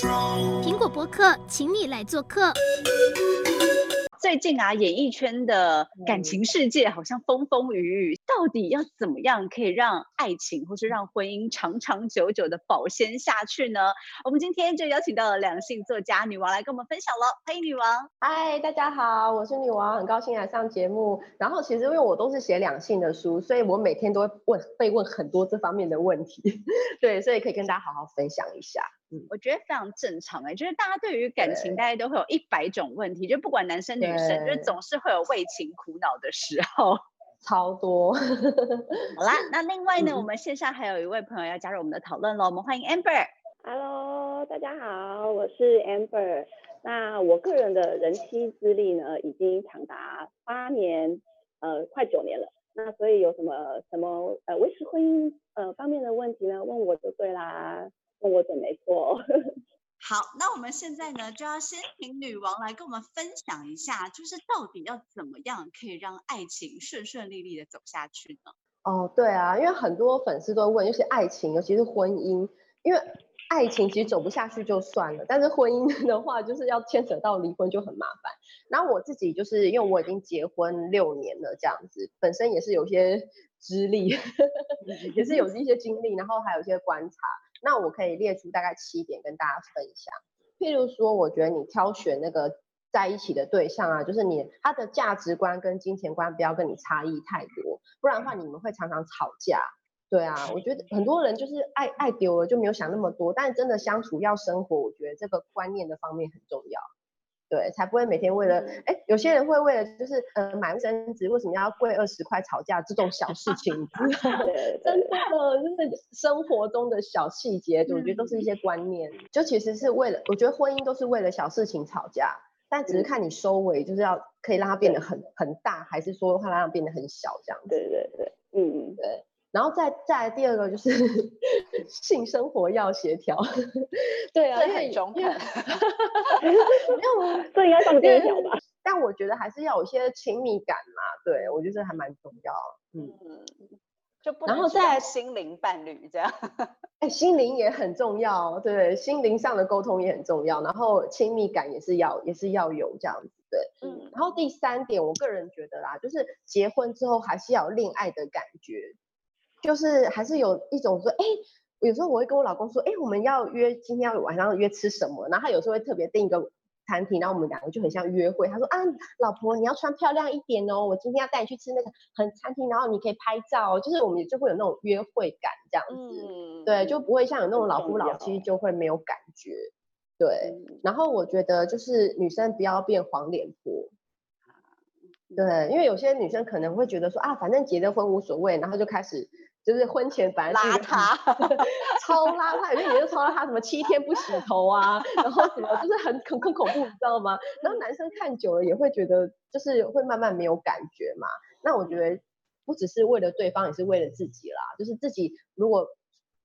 苹果博客，请你来做客。最近啊，演艺圈的感情世界好像风风雨雨，到底要怎么样可以让爱情或是让婚姻长长久久的保鲜下去呢？我们今天就邀请到了两性作家女王来跟我们分享喽。欢迎女王。嗨，大家好，我是女王，很高兴来上节目。然后其实因为我都是写两性的书，所以我每天都会问被问很多这方面的问题，对，所以可以跟大家好好分享一下。嗯，我觉得非常正常哎、欸，就是大家对于感情，大家都会有一百种问题，就不管男生女生，就是总是会有为情苦恼的时候，超多。好啦，那另外呢，嗯、我们线上还有一位朋友要加入我们的讨论喽，我们欢迎 Amber。Hello，大家好，我是 Amber。那我个人的人妻资历呢，已经长达八年，呃，快九年了。那所以有什么什么呃维持婚姻呃方面的问题呢？问我就对啦。那我们现在呢，就要先请女王来跟我们分享一下，就是到底要怎么样可以让爱情顺顺利利的走下去呢？哦，对啊，因为很多粉丝都问，尤其爱情，尤其是婚姻，因为爱情其实走不下去就算了，但是婚姻的话，就是要牵扯到离婚就很麻烦。然后我自己就是因为我已经结婚六年了，这样子，本身也是有些资历，也是有一些经历，然后还有一些观察。那我可以列出大概七点跟大家分享。譬如说，我觉得你挑选那个在一起的对象啊，就是你他的价值观跟金钱观不要跟你差异太多，不然的话你们会常常吵架。对啊，我觉得很多人就是爱爱丢了就没有想那么多，但真的相处要生活，我觉得这个观念的方面很重要。对，才不会每天为了，哎，有些人会为了就是，呃，买卫生纸为什么要贵二十块吵架这种小事情，真的。就是生活中的小细节，我觉得都是一些观念，就其实是为了，我觉得婚姻都是为了小事情吵架，但只是看你收尾，就是要可以让它变得很很大，还是说它让它变得很小这样子。对对对，嗯，对。然后再再来第二个就是 性生活要协调，对啊，这很中肯，没有，这应该算第一条吧。但我觉得还是要有些亲密感嘛，对，我觉得还蛮重要，嗯，就不然后再心灵伴侣这样，哎，心灵也很重要，对，心灵上的沟通也很重要，然后亲密感也是要也是要有这样子，对，嗯。然后第三点，我个人觉得啦，就是结婚之后还是要有恋爱的感觉。就是还是有一种说，哎，有时候我会跟我老公说，哎，我们要约今天要晚上约吃什么？然后他有时候会特别订一个餐厅，然后我们两个就很像约会。他说啊，老婆你要穿漂亮一点哦，我今天要带你去吃那个很餐厅，然后你可以拍照哦。就是我们也就会有那种约会感这样子，嗯、对，就不会像有那种老夫老妻就会没有感觉。对，然后我觉得就是女生不要变黄脸婆。对，因为有些女生可能会觉得说啊，反正结了婚无所谓，然后就开始。就是婚前反正邋遢，超邋遢，有些女生超邋遢，什么七天不洗头啊，然后什么就是很很很恐怖，你知道吗？然后男生看久了也会觉得，就是会慢慢没有感觉嘛。那我觉得不只是为了对方，也是为了自己啦。就是自己如果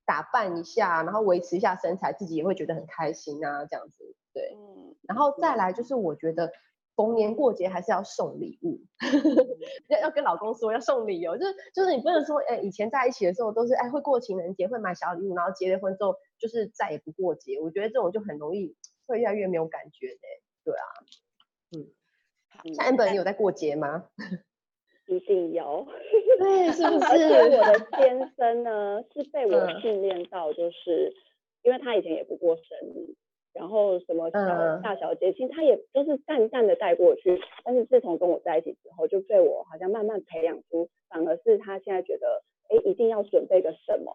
打扮一下，然后维持一下身材，自己也会觉得很开心啊，这样子。对，嗯，然后再来就是我觉得。逢年过节还是要送礼物，要要跟老公说要送礼哦，就是就是你不能说，哎，以前在一起的时候都是哎会过情人节会买小礼物，然后结了婚之后就是再也不过节，我觉得这种就很容易会越来越没有感觉的，对啊，嗯，像 Amber 你有在过节吗？一定有，对，是不是？而且我的先生呢是被我训练到，就是、嗯、因为他以前也不过生日。然后什么小大小姐，其实他也都是淡淡的带过去。但是自从跟我在一起之后，就被我好像慢慢培养出，反而是他现在觉得，哎，一定要准备个什么，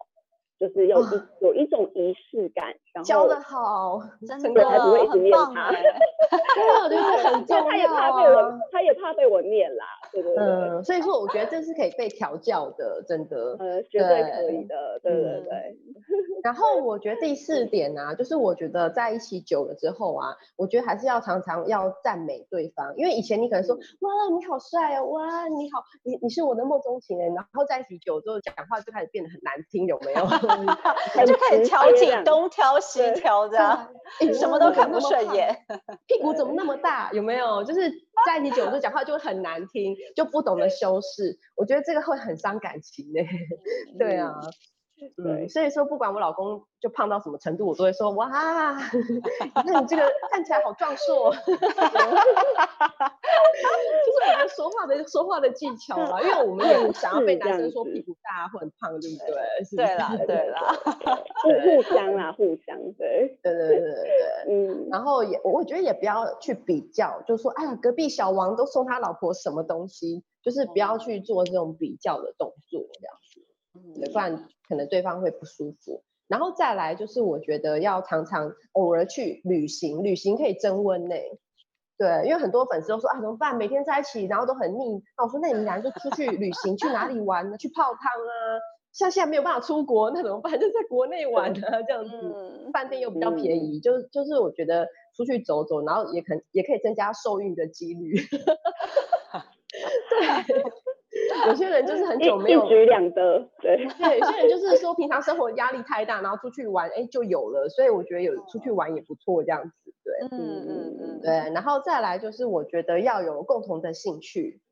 就是有一有一种仪式感。然后教的好，真的，才不会一直念他。对，我觉得很重要。他也怕被我，他也怕被我念啦。对对对。嗯，所以说我觉得这是可以被调教的，真的。呃，绝对可以的。对对对。然后我觉得第四点啊，就是我觉得在一起久了之后啊，我觉得还是要常常要赞美对方，因为以前你可能说哇你好帅哦，哇你好，你你是我的梦中情人，然后在一起久之后讲话就开始变得很难听，有没有？就开始挑剔，东挑西挑这样，什么都看不顺眼，屁股怎么那么大？有没有？就是在一起久了之后讲话就很难听，就不懂得修饰，我觉得这个会很伤感情呢。对啊。对，所以说不管我老公就胖到什么程度，我都会说哇，那你这个看起来好壮硕，就是我们说话的说话的技巧啦，因为我们也不想要被男生说屁股大或很胖，对不对？对？啦，对啦，互互相啦，互相，对，对对对对对，嗯，然后也我觉得也不要去比较，就说哎呀，隔壁小王都送他老婆什么东西，就是不要去做这种比较的动作，这样子。不然可能对方会不舒服。然后再来就是，我觉得要常常偶尔去旅行，旅行可以增温呢。对，因为很多粉丝都说啊，怎么办？每天在一起，然后都很腻。那我说，那你们俩就出去旅行，去哪里玩呢？去泡汤啊。像现在没有办法出国，那怎么办？就在国内玩啊，这样子，饭店又比较便宜。就就是我觉得出去走走，然后也可也可以增加受孕的几率。对。有些人就是很久没有一举两得，对。对，有些人就是说平常生活压力太大，然后出去玩，哎，就有了，所以我觉得有出去玩也不错，这样子，对，嗯嗯嗯，对，然后再来就是我觉得要有共同的兴趣，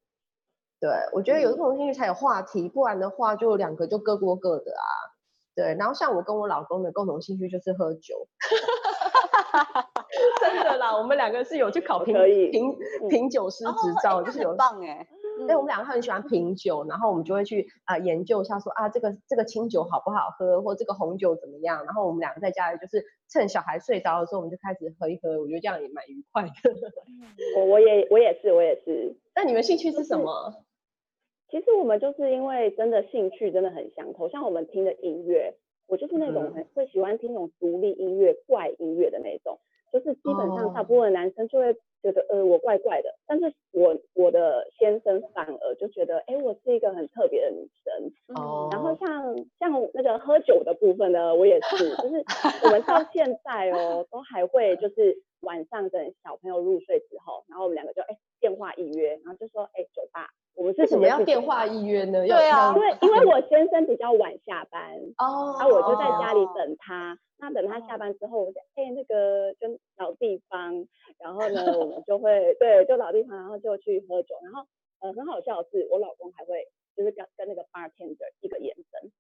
对，我觉得有共同兴趣才有话题，不然的话就两个就各过各的啊，对，然后像我跟我老公的共同兴趣就是喝酒，真的啦，我们两个是有去考品品品酒师执照，就是有棒哎。因为我们两个很喜欢品酒，然后我们就会去啊、呃、研究一下说，说啊这个这个清酒好不好喝，或这个红酒怎么样。然后我们两个在家里就是趁小孩睡着的时候，我们就开始喝一喝。我觉得这样也蛮愉快的。我我也我也是我也是。那你们兴趣是什么？其实我们就是因为真的兴趣真的很相投，像我们听的音乐，我就是那种很会喜欢听那种独立音乐、怪音乐的那种，就是基本上大部分男生就会。觉得呃我怪怪的，但是我我的先生反而就觉得，哎，我是一个很特别的女生。哦。然后像像那个喝酒的部分呢，我也是，就是我们到现在哦，都还会就是晚上等小朋友入睡之后，然后我们两个就哎电话预约，然后就说哎酒吧，我们是什么要电话预约呢？对啊，因为因为 我先生比较晚下班，哦，然后我就在家里等他。那等他下班之后，我就哎那个就老地方，然后呢 我们就会对就老地方，然后就去喝酒，然后呃很好笑的是，我老公还会就是跟跟那个 bartender 一个眼神，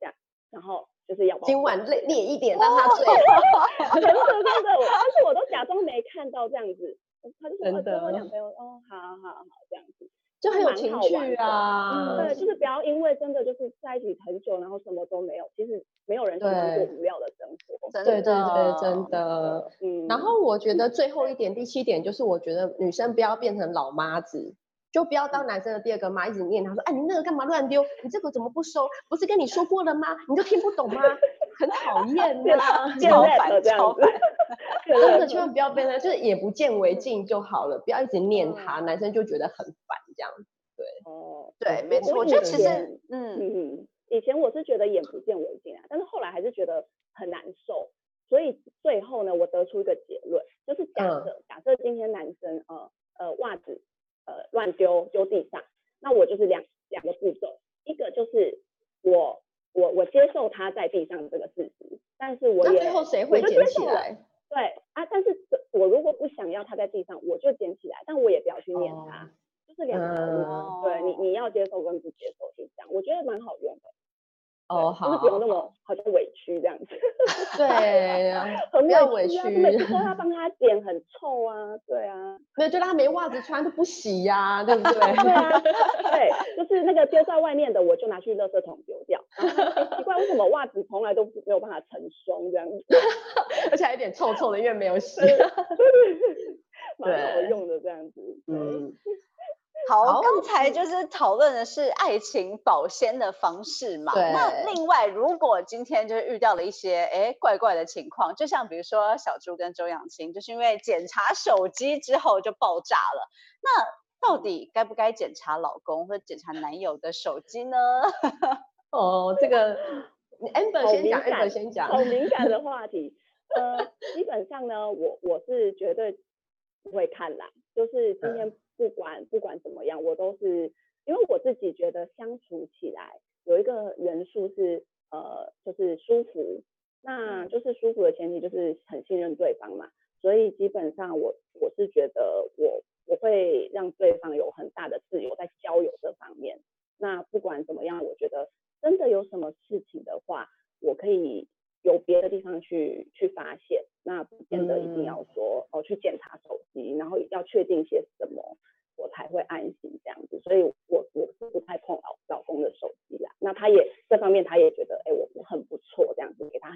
这样，然后就是要今晚累烈一点让他醉，真的真的，但是我都假装没看到这样子，他就说跟我讲朋友哦好好好这样子。就很有情趣啊，对，就是不要因为真的就是在一起很久，然后什么都没有，其实没有人喜欢过无聊的生活。对对对，真的。嗯。然后我觉得最后一点，第七点就是，我觉得女生不要变成老妈子，就不要当男生的第二个妈，一直念他说，哎，你那个干嘛乱丢？你这个怎么不收？不是跟你说过了吗？你都听不懂吗？很讨厌 啊，超烦，超烦。真的千万不要变成，就是眼不见为净就好了，不要一直念他，男生就觉得很烦。这样子，对，哦，对，没错，我觉得其实，嗯嗯，以前我是觉得眼不见为净啊，但是后来还是觉得很难受，所以最后呢，我得出一个结论，就是假设，嗯、假设今天男生呃呃袜子呃乱丢丢地上，那我就是两两个步骤，一个就是我我我接受他在地上这个事实，但是我也最后谁会捡起来？对啊，但是我如果不想要他在地上，我就捡起来，但我也不要去念他。哦是两个对你你要接受跟不接受是这样，我觉得蛮好用的。哦，好，就是不用那么好像委屈这样子。对，很委屈。每次说他帮他剪很臭啊，对啊。没有，就让他没袜子穿都不洗呀，对不对？对啊，对，就是那个丢在外面的，我就拿去垃圾桶丢掉。奇怪，为什么袜子从来都没有办法成双这样子？而且还有点臭臭的，因为没有洗。蛮好用的这样子，嗯。好，刚才就是讨论的是爱情保鲜的方式嘛。对。那另外，如果今天就是遇到了一些哎怪怪的情况，就像比如说小猪跟周扬青，就是因为检查手机之后就爆炸了。那到底该不该检查老公或者检查男友的手机呢？哦，这个 Amber 先讲，Amber 先讲。好敏感的话题。呃，基本上呢，我我是绝对不会看啦，就是今天。不管不管怎么样，我都是因为我自己觉得相处起来有一个元素是呃，就是舒服，那就是舒服的前提就是很信任对方嘛，所以基本上我我是觉得我我会让对方有很大的自由在交友这方面。那不管怎么样，我觉得真的有什么事情的话，我可以有别的地方去去发现，那不见得一定要说、嗯、哦去检查手机，然后要确定些什么。我才会安心这样子，所以我我是不太碰老老公的手机啦。那他也这方面他也觉得，哎、欸，我我很不。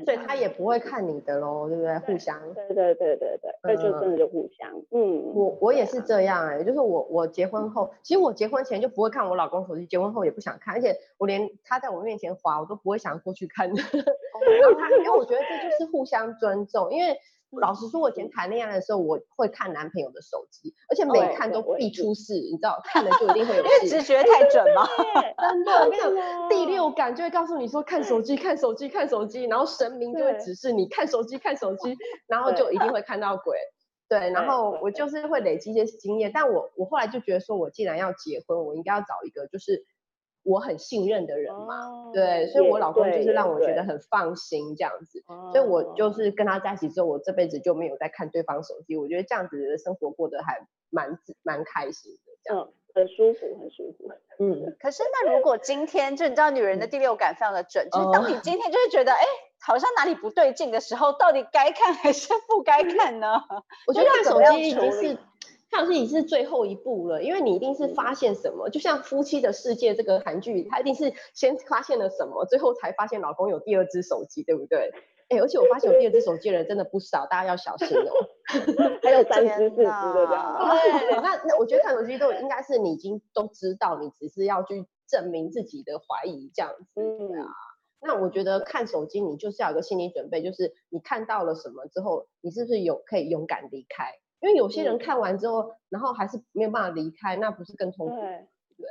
所以他也不会看你的喽，对不对？互相。对对对对对，所以就真的就互相。嗯，我我也是这样哎、欸，就是我我结婚后，其实我结婚前就不会看我老公手机，结婚后也不想看，而且我连他在我面前滑，我都不会想过去看的。然后他，因为我觉得这就是互相尊重，因为。老实说，我以前谈恋爱的时候，我会看男朋友的手机，而且每看都必出事，你知道，看了就一定会有事。因为直觉太准吗？真的，我跟你讲，第六感就会告诉你说看手机，看手机，看手机，然后神明就会指示你看手机，看手机，然后就一定会看到鬼。对，然后我就是会累积一些经验，但我我后来就觉得说，我既然要结婚，我应该要找一个就是。我很信任的人嘛，哦、对，所以我老公就是让我觉得很放心这样子，所以我就是跟他在一起之后，我这辈子就没有再看对方手机，我觉得这样子的生活过得还蛮蛮开心的，这样、嗯、很舒服，很舒服。嗯，可是那如果今天就你知道女人的第六感非常的准，嗯、就是当你今天就是觉得哎、欸，好像哪里不对劲的时候，到底该看还是不该看呢？我觉得看手机已经是。看是已经是最后一步了，因为你一定是发现什么，就像《夫妻的世界》这个韩剧，他一定是先发现了什么，最后才发现老公有第二只手机，对不对？哎，而且我发现有第二只手机的人真的不少，大家要小心哦。还有三只、四只的这样。对，那那我觉得看手机都应该是你已经都知道，你只是要去证明自己的怀疑这样子。那我觉得看手机，你就是要有个心理准备，就是你看到了什么之后，你是不是有可以勇敢离开？因为有些人看完之后，嗯、然后还是没有办法离开，那不是更痛苦？对，对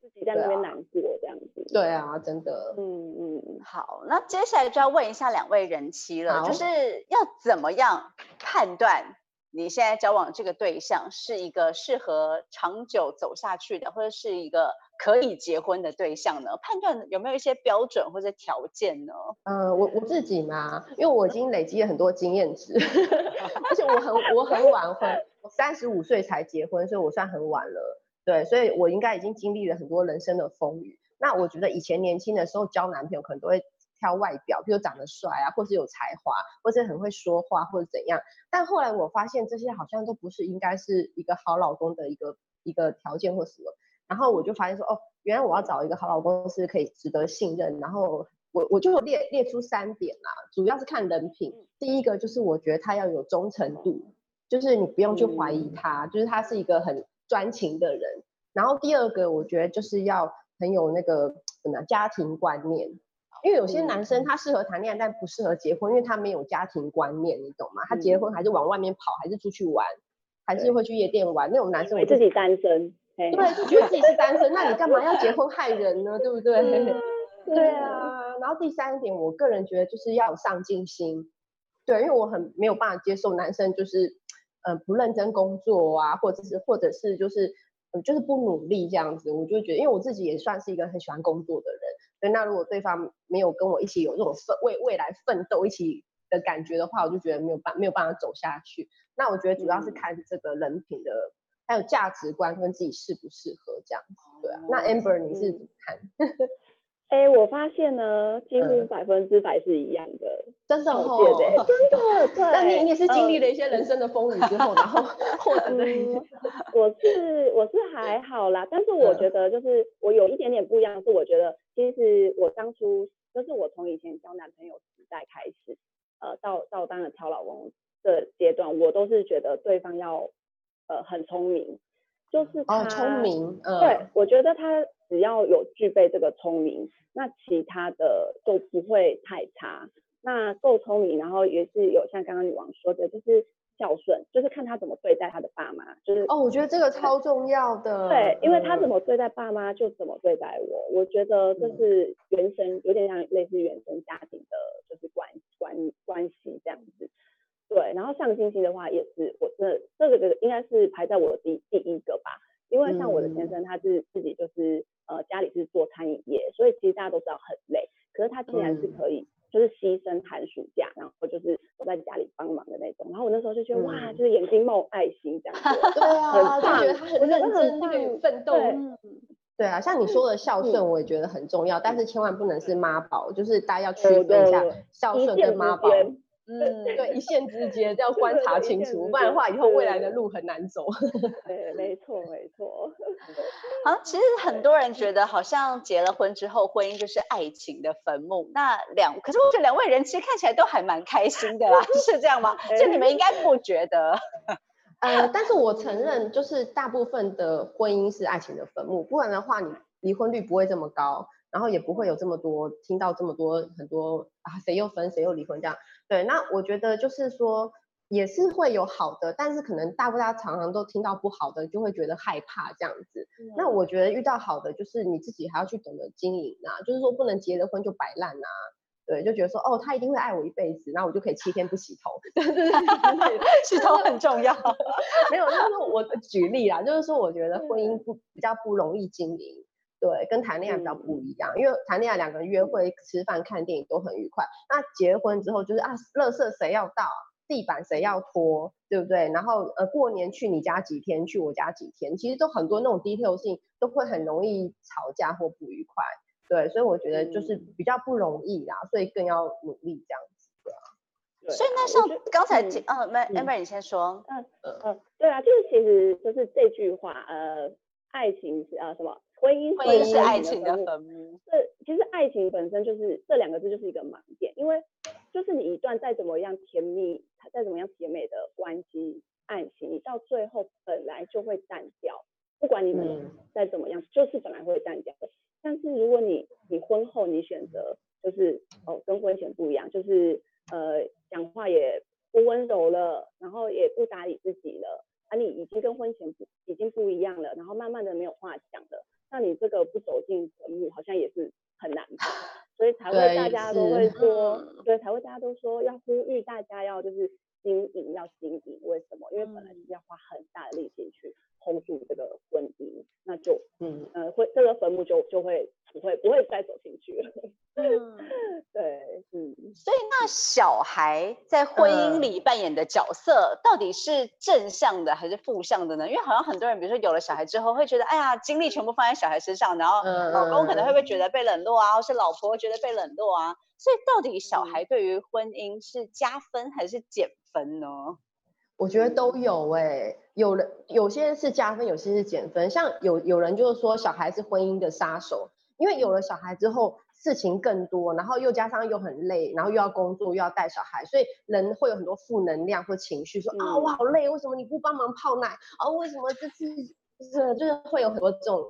自己在那边难过这样子。对啊，真的。嗯嗯，好，那接下来就要问一下两位人妻了，就是要怎么样判断你现在交往这个对象是一个适合长久走下去的，或者是一个。可以结婚的对象呢？判断有没有一些标准或者条件呢？呃，我我自己嘛，因为我已经累积了很多经验值，而且我很 我很晚婚，我三十五岁才结婚，所以我算很晚了。对，所以我应该已经经历了很多人生的风雨。那我觉得以前年轻的时候交男朋友可能都会挑外表，比如长得帅啊，或是有才华，或是很会说话，或者怎样。但后来我发现这些好像都不是应该是一个好老公的一个一个条件或什么。然后我就发现说，哦，原来我要找一个好老公是可以值得信任。然后我我就列列出三点啦，主要是看人品。第一个就是我觉得他要有忠诚度，就是你不用去怀疑他，就是他是一个很专情的人。然后第二个我觉得就是要很有那个什么家庭观念，因为有些男生他适合谈恋爱，但不适合结婚，因为他没有家庭观念，你懂吗？他结婚还是往外面跑，还是出去玩，还是会去夜店玩那种男生，我自己单身。对，就觉得自己是单身，那你干嘛要结婚害人呢？对不对？对啊。然后第三点，我个人觉得就是要有上进心。对，因为我很没有办法接受男生就是，呃，不认真工作啊，或者是或者是就是，嗯，就是不努力这样子。我就觉得，因为我自己也算是一个很喜欢工作的人，那如果对方没有跟我一起有这种奋为未来奋斗一起的感觉的话，我就觉得没有办没有办法走下去。那我觉得主要是看这个人品的。还有价值观跟自己适不适合这样子，对啊。那 Amber 你是怎么看？哎、欸，我发现呢，几乎百分之百是一样的，嗯、真的哦，真的。对，那你你是经历了一些人生的风雨之后，嗯、然后获得的、嗯。我是我是还好啦，但是我觉得就是我有一点点不一样，是我觉得其实我当初就是我从以前交男朋友时代开始，呃，到到当了超老公的阶段，我都是觉得对方要。呃，很聪明，就是他聪明，呃、对，我觉得他只要有具备这个聪明，那其他的都不会太差。那够聪明，然后也是有像刚刚女王说的，就是孝顺，就是看他怎么对待他的爸妈，就是哦，我觉得这个超重要的，对，因为他怎么对待爸妈，就怎么对待我。我觉得这是原生，有点像类似原生家庭的，就是关关关系这样子。对，然后上进心的话也是，我这这个应该是排在我的第第一个吧，因为像我的先生他是自己就是呃家里是做餐饮业，所以其实大家都知道很累，可是他竟然是可以就是牺牲寒暑假，然后就是我在家里帮忙的那种，然后我那时候就觉得哇，就是眼睛冒爱心这样子，对啊，很棒，我觉得他很认真，那个奋斗。对啊，像你说的孝顺，我也觉得很重要，嗯、但是千万不能是妈宝，就是大家要区分一下孝顺跟妈宝。嗯，对，一线之间要 观察清楚，不然的话以后未来的路很难走。对，没错，没错。好，其实很多人觉得好像结了婚之后，婚姻就是爱情的坟墓。那两，可是我觉得两位人其实看起来都还蛮开心的啦，是这样吗？就你们应该不觉得？呃，但是我承认，就是大部分的婚姻是爱情的坟墓，不然的话，你离婚率不会这么高。然后也不会有这么多听到这么多很多啊，谁又分谁又离婚这样。对，那我觉得就是说也是会有好的，但是可能大不大常常都听到不好的，就会觉得害怕这样子。嗯、那我觉得遇到好的，就是你自己还要去懂得经营啊，就是说不能结了婚就摆烂啊。对，就觉得说哦，他一定会爱我一辈子，那我就可以七天不洗头。对 对对，洗头很重要。没有，就是说我举例啦，就是说我觉得婚姻不比较不容易经营。对，跟谈恋爱比较不一样，嗯、因为谈恋爱两个人约会、吃饭、看电影都很愉快。那结婚之后就是啊，垃圾谁要倒，地板谁要拖，对不对？然后呃，过年去你家几天，去我家几天，其实都很多那种 detail 性都会很容易吵架或不愉快。对，所以我觉得就是比较不容易啦，所以更要努力这样子。对啊。对所以那像刚才嗯，没，Amber 你先说。嗯嗯嗯，对啊，就是其实就是这句话，呃，爱情是啊什么？婚姻，婚姻是爱情的坟墓。这其实爱情本身就是这两个字就是一个盲点，因为就是你一段再怎么样甜蜜，再怎么样甜美的关系，爱情，你到最后本来就会淡掉。不管你们再怎么样，嗯、就是本来会淡掉的。但是如果你你婚后你选择就是哦跟婚前不一样，就是呃讲话也不温柔了，然后也不打理自己了，啊你已经跟婚前不已经不一样了，然后慢慢的没有话讲了。那你这个不走进坟墓，好像也是很难的，所以才会大家都会说，对，才会大家都说要呼吁大家要就是经营，要经营。为什么？因为本来就是要花很大的力气去 hold 住这个婚姻，那就嗯呃会这个坟墓就就会不会不会再走进去了。嗯，对，嗯，所以那小孩在婚姻里扮演的角色，到底是正向的还是负向的呢？因为好像很多人，比如说有了小孩之后，会觉得，哎呀，精力全部放在小孩身上，然后老公可能会不会觉得被冷落啊，或是老婆会觉得被冷落啊？所以到底小孩对于婚姻是加分还是减分呢？我觉得都有哎、欸，有人有些人是加分，有些是减分。像有有人就是说，小孩是婚姻的杀手。因为有了小孩之后，事情更多，然后又加上又很累，然后又要工作又要带小孩，所以人会有很多负能量或情绪，说啊、嗯哦、我好累，为什么你不帮忙泡奶啊、哦？为什么这次就是就是会有很多这种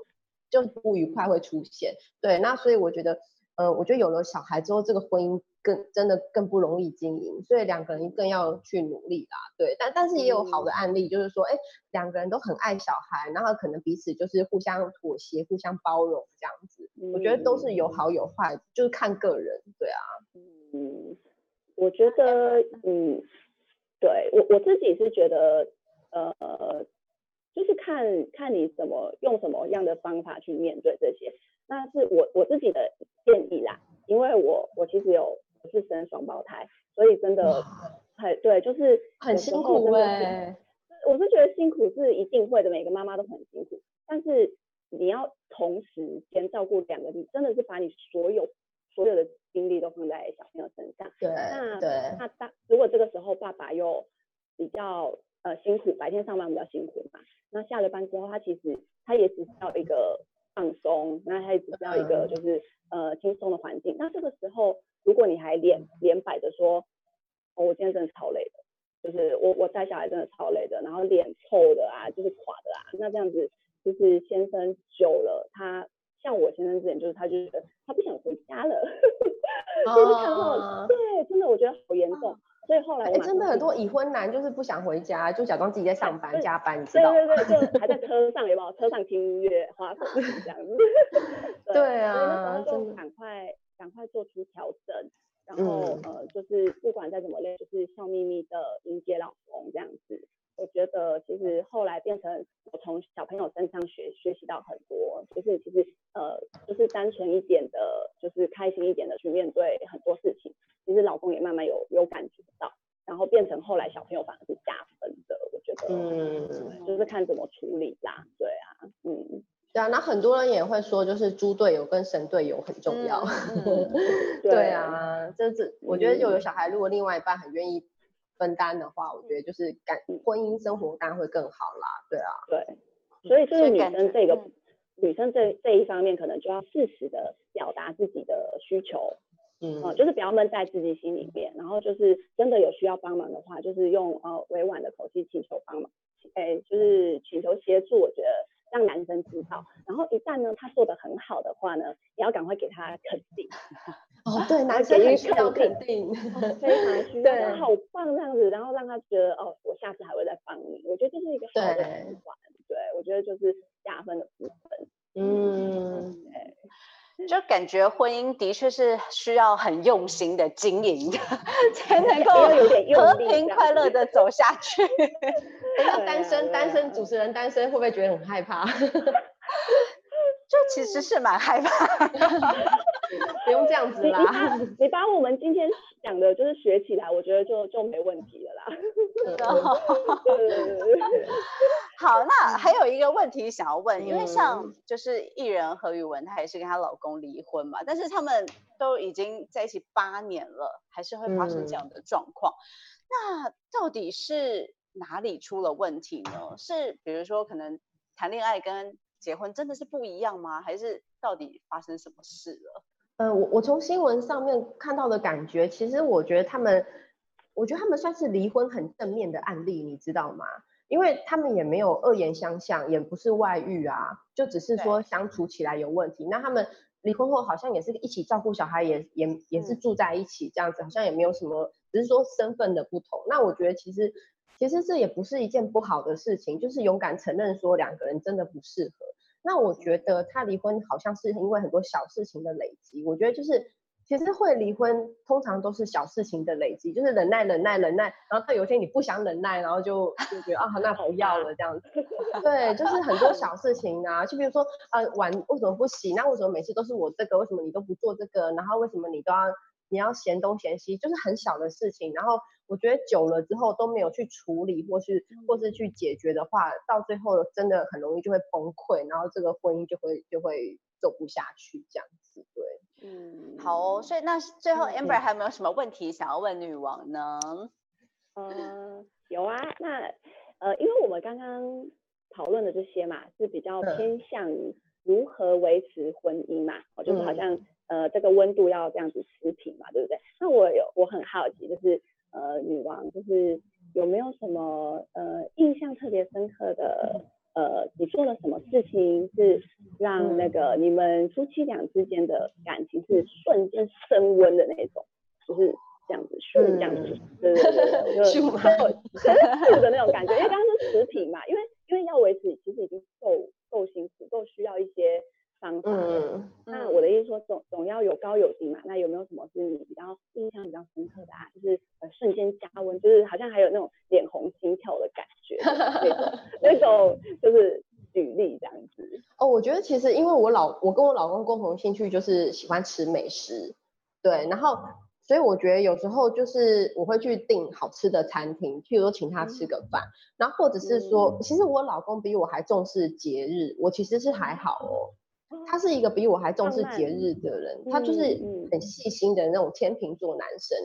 就不愉快会出现。对，那所以我觉得。呃，我觉得有了小孩之后，这个婚姻更真的更不容易经营，所以两个人更要去努力啦。对，但但是也有好的案例，就是说，哎、嗯，两个人都很爱小孩，然后可能彼此就是互相妥协、互相包容这样子。嗯、我觉得都是有好有坏，就是看个人。对啊，嗯，我觉得，嗯，对我我自己是觉得，呃，就是看看你怎么用什么样的方法去面对这些。那是我我自己的建议啦，因为我我其实有我是生双胞胎，所以真的很对，就是很辛苦哎。我是觉得辛苦是一定会的，每个妈妈都很辛苦，但是你要同时兼照顾两个，你真的是把你所有所有的精力都放在小朋友身上。对，那对那当如果这个时候爸爸又比较呃辛苦，白天上班比较辛苦嘛，那下了班之后他其实他也只需要一个。放松，那他也只需要一个就是呃轻松的环境。那这个时候，如果你还脸脸摆着说，哦，我今天真的超累的，就是我我带小孩真的超累的，然后脸臭的啊，就是垮的啊，那这样子就是先生久了，他像我先生之前就是他就觉得他不想回家了，就是看到对，真的我觉得好严重。所以后来，哎，真的很多已婚男就是不想回家，就假装自己在上班加班，你知道吗？对对对，就还在车上，有没有？车上听音乐、滑手机这样子。对啊，就赶快赶快做出调整，然后呃，就是不管再怎么累，就是笑眯眯的迎接老公这样子。我觉得其实后来变成我从小朋友身上学学习到很多，就是其实呃，就是单纯一点的，就是开心一点的去面对很多事情。其实老公也慢慢有有感觉到，然后变成后来小朋友反而是加分的，我觉得，嗯，就是看怎么处理啦，对啊，嗯，对啊，那很多人也会说，就是猪队友跟神队友很重要。嗯 嗯、对啊，这这我觉得就有小孩，如果另外一半很愿意分担的话，我觉得就是感婚姻生活当然会更好啦。对啊，对，所以就是女生这个女生这这一方面，可能就要适时的表达自己的需求。嗯、呃，就是不要闷在自己心里面，然后就是真的有需要帮忙的话，就是用呃委婉的口气请求帮忙，哎，就是请求协助。我觉得让男生知道，然后一旦呢他做的很好的话呢，也要赶快给他肯定。哦，对，男生也需要肯定，非常需 要，对好棒这样子，然后让他觉得哦，我下次还会再帮你。我觉得这是一个好的循环，对，对我觉得就是加分的部分。嗯，就感觉婚姻的确是需要很用心的经营的，才能够有点和平快乐的走下去。那单身单身主持人单身会不会觉得很害怕？就其实是蛮害怕，不用这样子啦。你把你把我们今天讲的就是学起来，我觉得就就没问题了啦。好，那还有一个问题想要问，因为像就是艺人何雨文，她也是跟她老公离婚嘛，但是他们都已经在一起八年了，还是会发生这样的状况。嗯、那到底是哪里出了问题呢？是比如说可能谈恋爱跟结婚真的是不一样吗？还是到底发生什么事了？呃，我我从新闻上面看到的感觉，其实我觉得他们，我觉得他们算是离婚很正面的案例，你知道吗？因为他们也没有恶言相向，也不是外遇啊，就只是说相处起来有问题。那他们离婚后好像也是一起照顾小孩也，也也也是住在一起这样子，好像也没有什么，只是说身份的不同。那我觉得其实其实这也不是一件不好的事情，就是勇敢承认说两个人真的不适合。那我觉得他离婚好像是因为很多小事情的累积。我觉得就是其实会离婚通常都是小事情的累积，就是忍耐忍耐忍耐，然后到有一天你不想忍耐，然后就就觉得啊那不要了这样子。对，就是很多小事情啊，就比如说呃碗为什么不洗？那为什么每次都是我这个？为什么你都不做这个？然后为什么你都要你要嫌东嫌西？就是很小的事情，然后。我觉得久了之后都没有去处理，或是或是去解决的话，到最后真的很容易就会崩溃，然后这个婚姻就会就会走不下去这样子。对，嗯，好哦。所以那最后 Amber 还有没有什么问题想要问女王呢？嗯，有啊。那呃，因为我们刚刚讨论的这些嘛，是比较偏向于如何维持婚姻嘛，哦、嗯，就是好像呃这个温度要这样子持平嘛，对不对？那我有我很好奇，就是。呃，女王就是有没有什么呃印象特别深刻的呃，你做了什么事情是让那个你们夫妻俩之间的感情是瞬间升温的那种，就是这样子，是这样子，对对对对，就升温的那种感觉，因为刚刚是持平嘛，因为因为要维持其实已经够够辛苦，够需要一些。方法，嗯，那我的意思说总总要有高有低嘛，那有没有什么是你比较印象比较深刻的啊？就是呃瞬间加温，就是好像还有那种脸红心跳的感觉，那种那种就是举例这样子。哦，我觉得其实因为我老我跟我老公共同兴趣就是喜欢吃美食，对，然后所以我觉得有时候就是我会去订好吃的餐厅，譬如说请他吃个饭，嗯、然后或者是说，其实我老公比我还重视节日，我其实是还好哦。他是一个比我还重视节日。的人，他就是很细心的那种天秤座男生，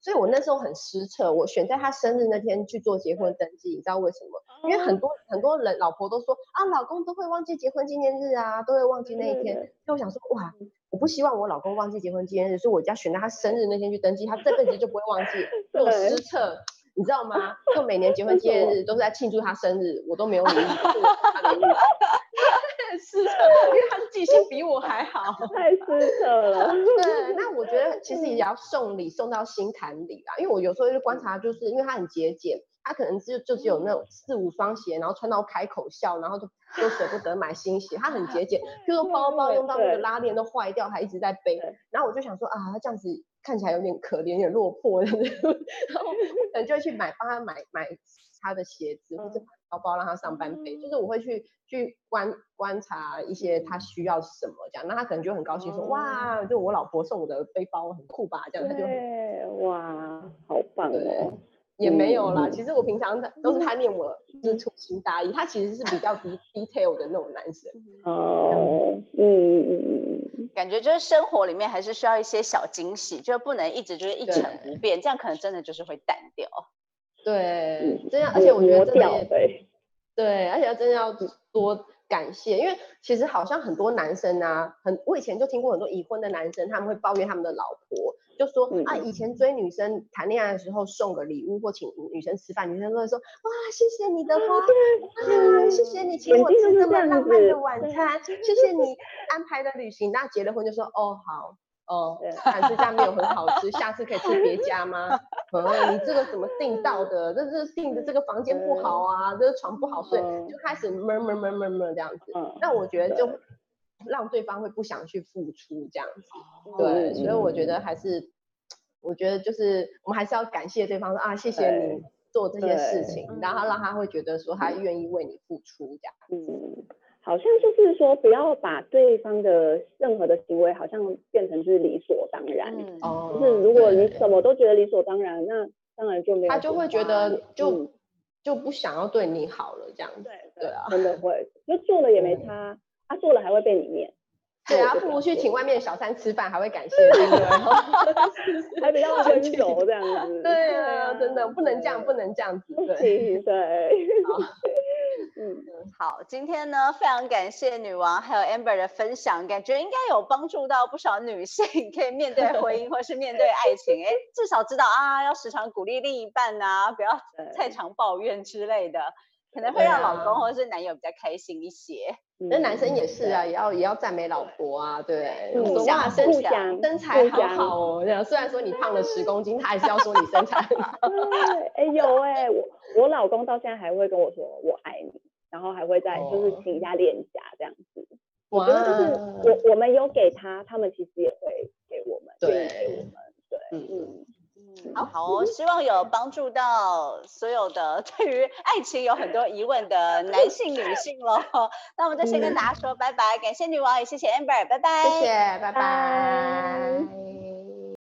所以我那时候很失策，我选在他生日那天去做结婚登记，你知道为什么？因为很多很多人老婆都说啊，老公都会忘记结婚纪念日啊，都会忘记那一天，所以我想说哇，我不希望我老公忘记结婚纪念日，所以我家选在他生日那天去登记，他这辈子就不会忘记，所以我失策。你知道吗？就每年结婚纪念日都是在庆祝他生日，我都没有礼物 失策，因为他的记性比我还好，太失策了。对，那我觉得其实也要送礼送到心坎里啦，因为我有时候就观察，就是因为他很节俭，他可能就就只有那种四五双鞋，然后穿到开口笑，然后就都舍不得买新鞋，他很节俭，就说包包用到那个拉链都坏掉，还一直在背。然后我就想说啊，他这样子。看起来有点可怜，有点落魄，然后可能就会去买，帮他买买他的鞋子或者包包让他上班背，嗯、就是我会去去观观察一些他需要什么这样，那他可能就很高兴说、嗯、哇，就我老婆送我的背包很酷吧，这样他就对哇，好棒哦，也没有啦。其实我平常都是他念我，就是粗心大意。他其实是比较 detail 的那种男生。哦，嗯嗯，感觉就是生活里面还是需要一些小惊喜，就不能一直就是一成不变，这样可能真的就是会淡掉。对，这样，而且我觉得真的对，对，而且真的要多。感谢，因为其实好像很多男生啊，很我以前就听过很多已婚的男生，他们会抱怨他们的老婆，就说、嗯、啊，以前追女生谈恋爱的时候送个礼物或请女生吃饭，女生都会说哇，谢谢你的花，啊，啊，谢谢你请我吃这么浪漫的晚餐，谢谢你安排的旅行。那结了婚就说哦好。哦，韩式家没有很好吃，下次可以吃别家吗？嗯，你这个怎么订到的？这是订的这个房间不好啊，这个床不好睡，就开始闷闷闷闷闷这样子。那我觉得就让对方会不想去付出这样子。对，所以我觉得还是，我觉得就是我们还是要感谢对方说啊，谢谢你做这些事情，然后让他会觉得说他愿意为你付出这样。嗯。好像就是说，不要把对方的任何的行为，好像变成是理所当然。哦、嗯，就是如果你什么都觉得理所当然，那当然就没有。他就会觉得就、嗯、就不想要对你好了，这样子。对对啊，真的会，就做了也没差，嗯、啊做了还会被你念。对啊，不如去请外面的小三吃饭，还会感谢你，还比较温 柔这样子。对啊，真的不能这样，不能这样子。对对。嗯，好，今天呢，非常感谢女王还有 Amber 的分享，感觉应该有帮助到不少女性，可以面对婚姻或是面对爱情，哎，至少知道啊，要时常鼓励另一半啊，不要太常抱怨之类的，可能会让老公或是男友比较开心一些。那男生也是啊，也要也要赞美老婆啊，对，说哇，身材身材好好哦，这样虽然说你胖了十公斤，他还是要说你身材很好。哎有哎，我我老公到现在还会跟我说我爱你。然后还会再就是亲一下脸颊这样子，我觉得就是我我们有给他，他们其实也会给我们，对，给我们，对，嗯。嗯，好好哦，希望有帮助到所有的对于爱情有很多疑问的 男性女性喽。那我们就先跟大家说拜拜，感谢女王也谢谢 Amber，拜拜，谢谢，拜。拜。